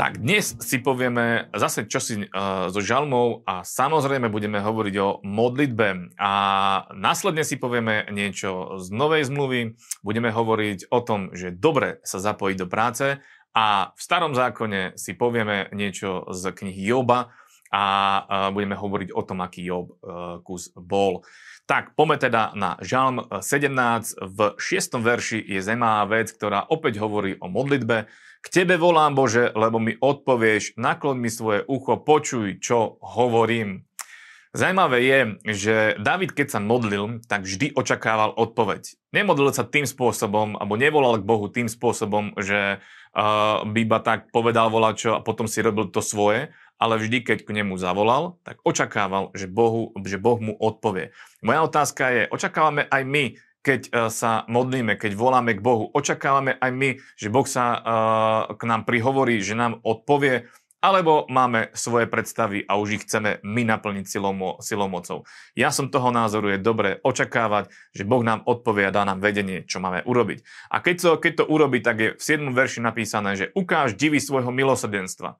Tak dnes si povieme zase čosi uh, zo žalmov a samozrejme budeme hovoriť o modlitbe. A následne si povieme niečo z novej zmluvy, budeme hovoriť o tom, že dobre sa zapojiť do práce. A v starom zákone si povieme niečo z knihy Joba a budeme hovoriť o tom, aký Job uh, kus bol. Tak, poďme teda na Žalm 17. V 6. verši je zemá vec, ktorá opäť hovorí o modlitbe. K tebe volám, Bože, lebo mi odpovieš, naklon mi svoje ucho, počuj, čo hovorím. Zajímavé je, že David, keď sa modlil, tak vždy očakával odpoveď. Nemodlil sa tým spôsobom, alebo nevolal k Bohu tým spôsobom, že uh, by iba tak povedal volačo a potom si robil to svoje, ale vždy, keď k nemu zavolal, tak očakával, že, Bohu, že Boh mu odpovie. Moja otázka je, očakávame aj my, keď uh, sa modlíme, keď voláme k Bohu, očakávame aj my, že Boh sa uh, k nám prihovorí, že nám odpovie, alebo máme svoje predstavy a už ich chceme my naplniť silou, silou mocou. Ja som toho názoru, je dobré očakávať, že Boh nám odpovie a dá nám vedenie, čo máme urobiť. A keď to, keď to urobí, tak je v 7. verši napísané, že ukáž divy svojho milosrdenstva.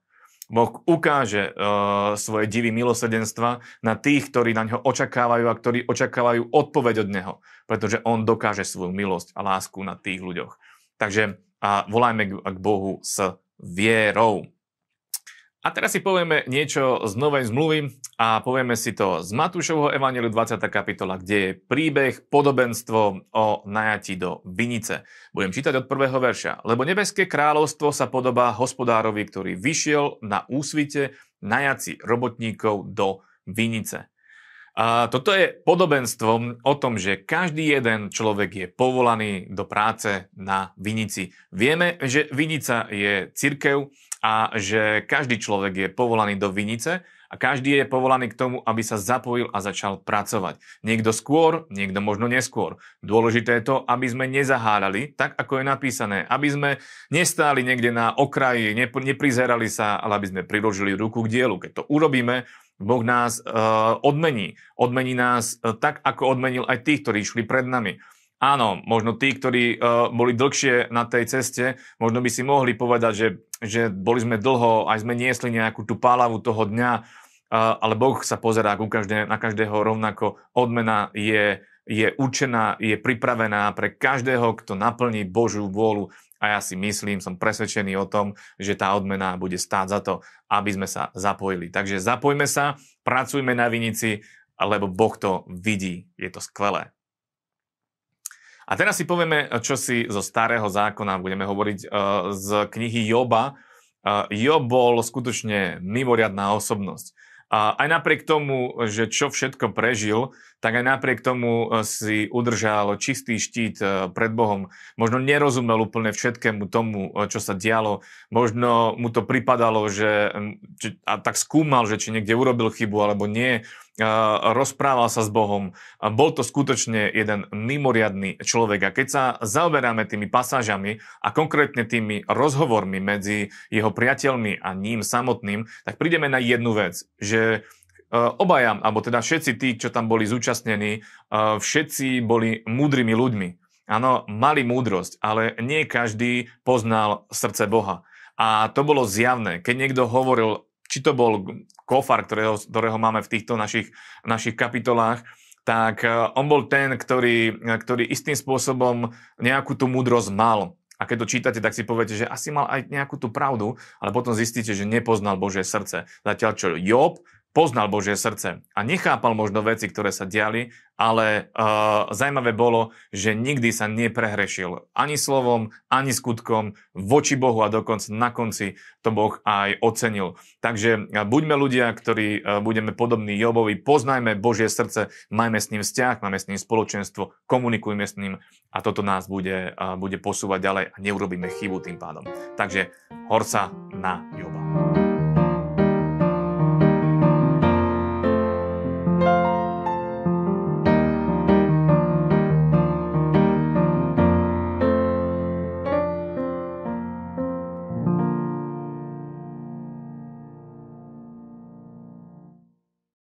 Boh ukáže uh, svoje divy milosrdenstva na tých, ktorí na ňo očakávajú a ktorí očakávajú odpoveď od Neho, pretože On dokáže svoju milosť a lásku na tých ľuďoch. Takže uh, volajme k, k Bohu s vierou. A teraz si povieme niečo z Novej zmluvy a povieme si to z Matúšovho Evangeliu 20. kapitola, kde je príbeh, podobenstvo o najatí do vinice. Budem čítať od prvého verša. Lebo nebeské kráľovstvo sa podobá hospodárovi, ktorý vyšiel na úsvite najaci robotníkov do vinice. A toto je podobenstvo o tom, že každý jeden človek je povolaný do práce na vinici. Vieme, že vinica je cirkev, a že každý človek je povolaný do vinice a každý je povolaný k tomu, aby sa zapojil a začal pracovať. Niekto skôr, niekto možno neskôr. Dôležité je to, aby sme nezaháľali, tak ako je napísané, aby sme nestáli niekde na okraji, neprizerali sa, ale aby sme priložili ruku k dielu. Keď to urobíme, Boh nás uh, odmení. Odmení nás uh, tak, ako odmenil aj tých, ktorí išli pred nami. Áno, možno tí, ktorí uh, boli dlhšie na tej ceste, možno by si mohli povedať, že, že boli sme dlho, aj sme niesli nejakú tú pálavu toho dňa, uh, ale Boh sa pozerá ku každé, na každého rovnako. Odmena je, je určená, je pripravená pre každého, kto naplní Božú vôľu. A ja si myslím, som presvedčený o tom, že tá odmena bude stáť za to, aby sme sa zapojili. Takže zapojme sa, pracujme na vinici, lebo Boh to vidí. Je to skvelé. A teraz si povieme, čo si zo starého zákona budeme hovoriť uh, z knihy Joba. Uh, Job bol skutočne mimoriadná osobnosť. Aj napriek tomu, že čo všetko prežil, tak aj napriek tomu e, si udržal čistý štít pred Bohom. Možno nerozumel úplne všetkému tomu, čo sa dialo. Možno mu to pripadalo, že a tak skúmal, že či niekde urobil chybu alebo nie rozprával sa s Bohom. Bol to skutočne jeden mimoriadný človek. A keď sa zaoberáme tými pasážami a konkrétne tými rozhovormi medzi jeho priateľmi a ním samotným, tak prídeme na jednu vec, že obaja, alebo teda všetci tí, čo tam boli zúčastnení, všetci boli múdrymi ľuďmi. Áno, mali múdrosť, ale nie každý poznal srdce Boha. A to bolo zjavné. Keď niekto hovoril či to bol Kofar, ktorého, ktorého máme v týchto našich, našich kapitolách, tak e, on bol ten, ktorý, ktorý istým spôsobom nejakú tú múdrosť mal. A keď to čítate, tak si poviete, že asi mal aj nejakú tú pravdu, ale potom zistíte, že nepoznal Božie srdce. Zatiaľ čo Job poznal Božie srdce a nechápal možno veci, ktoré sa diali, ale uh, zaujímavé bolo, že nikdy sa neprehrešil ani slovom, ani skutkom voči Bohu a dokonca na konci to Boh aj ocenil. Takže uh, buďme ľudia, ktorí uh, budeme podobní Jobovi, poznajme Božie srdce, majme s ním vzťah, máme s ním spoločenstvo, komunikujme s ním a toto nás bude, uh, bude posúvať ďalej a neurobíme chybu tým pádom. Takže horsa na Joba.